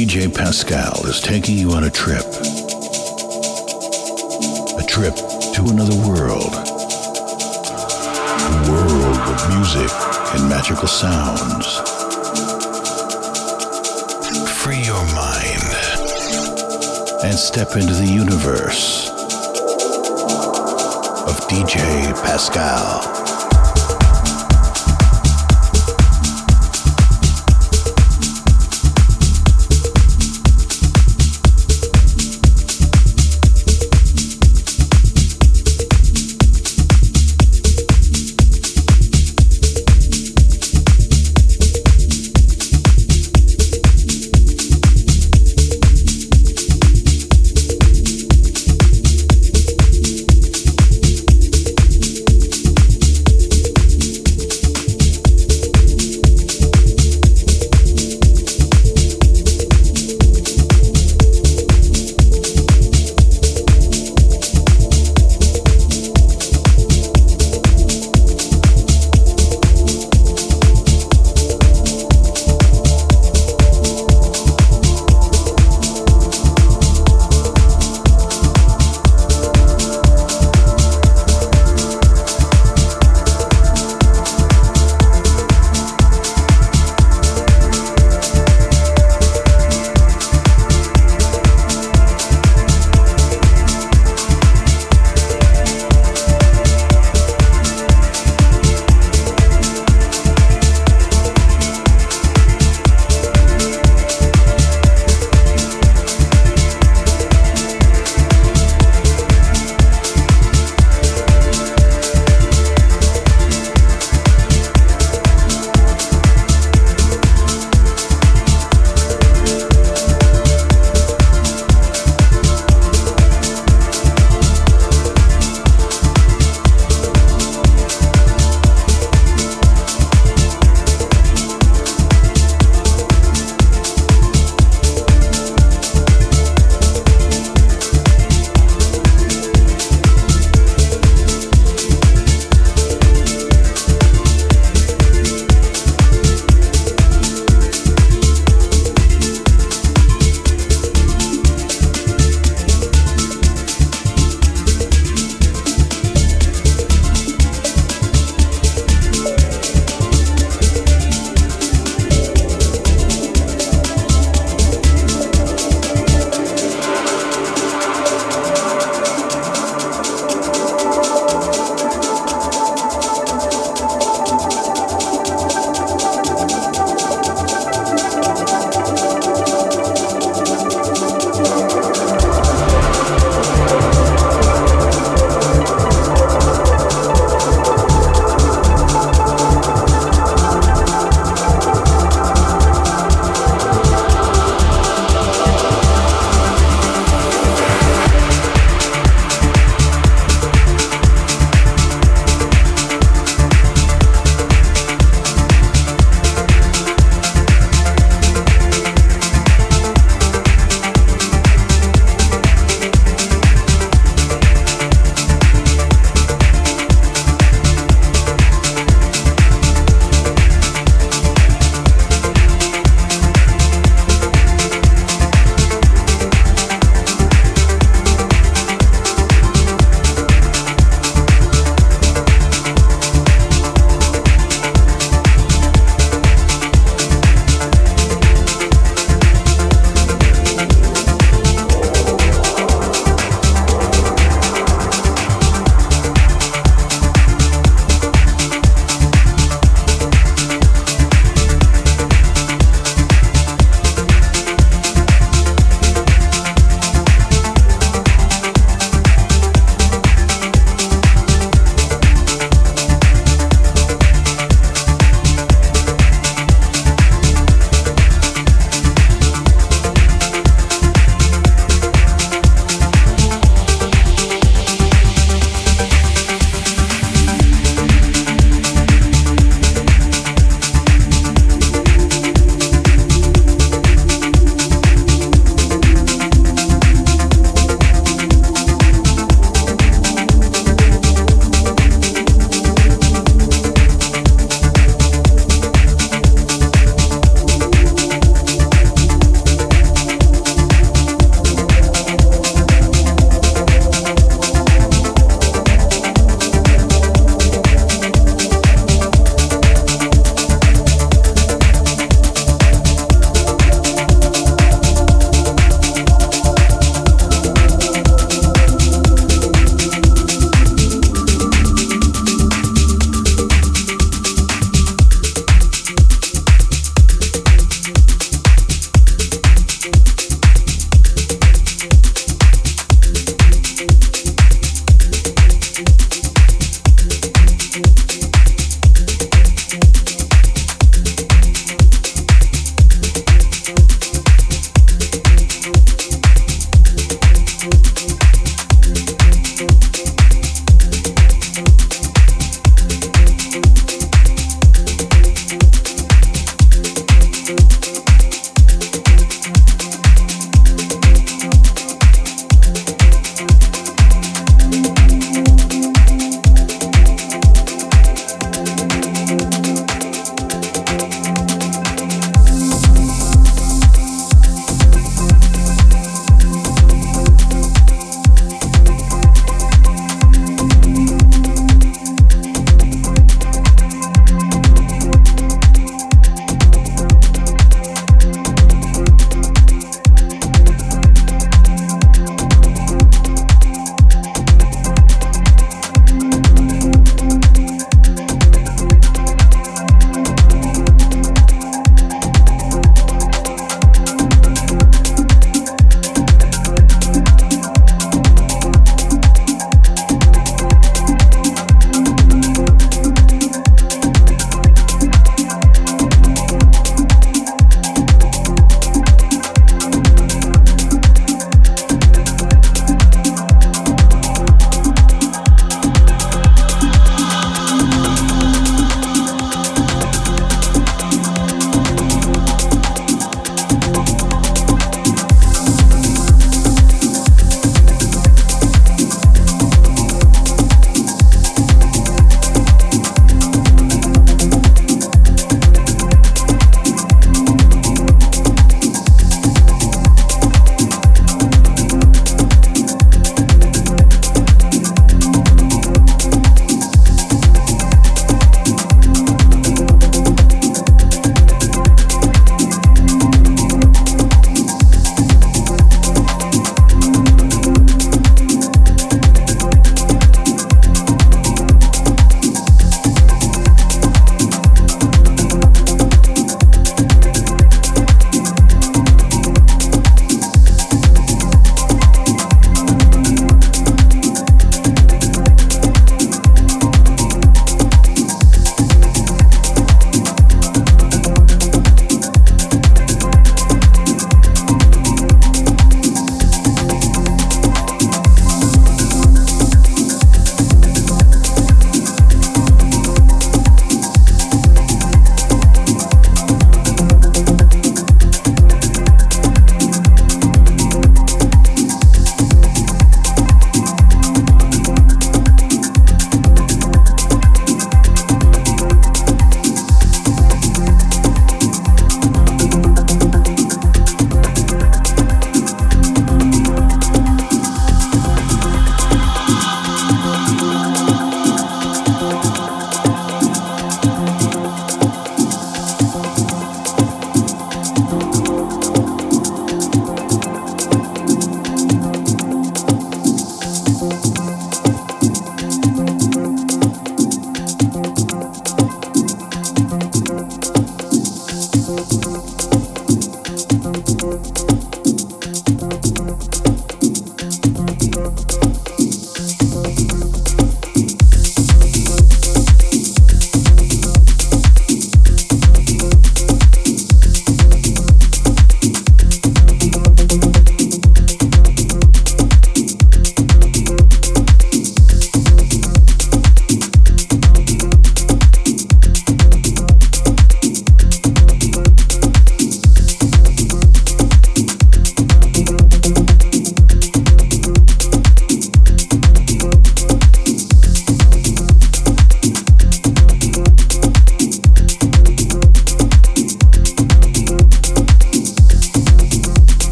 DJ Pascal is taking you on a trip. A trip to another world. A world of music and magical sounds. Free your mind and step into the universe of DJ Pascal.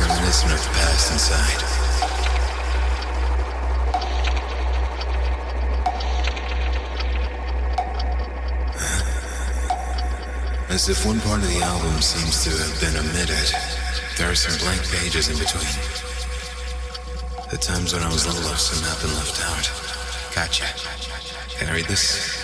reminiscent of the past inside. As if one part of the album seems to have been omitted, there are some blank pages in between. The times when I was little have somehow been left out. Gotcha. Can I read this?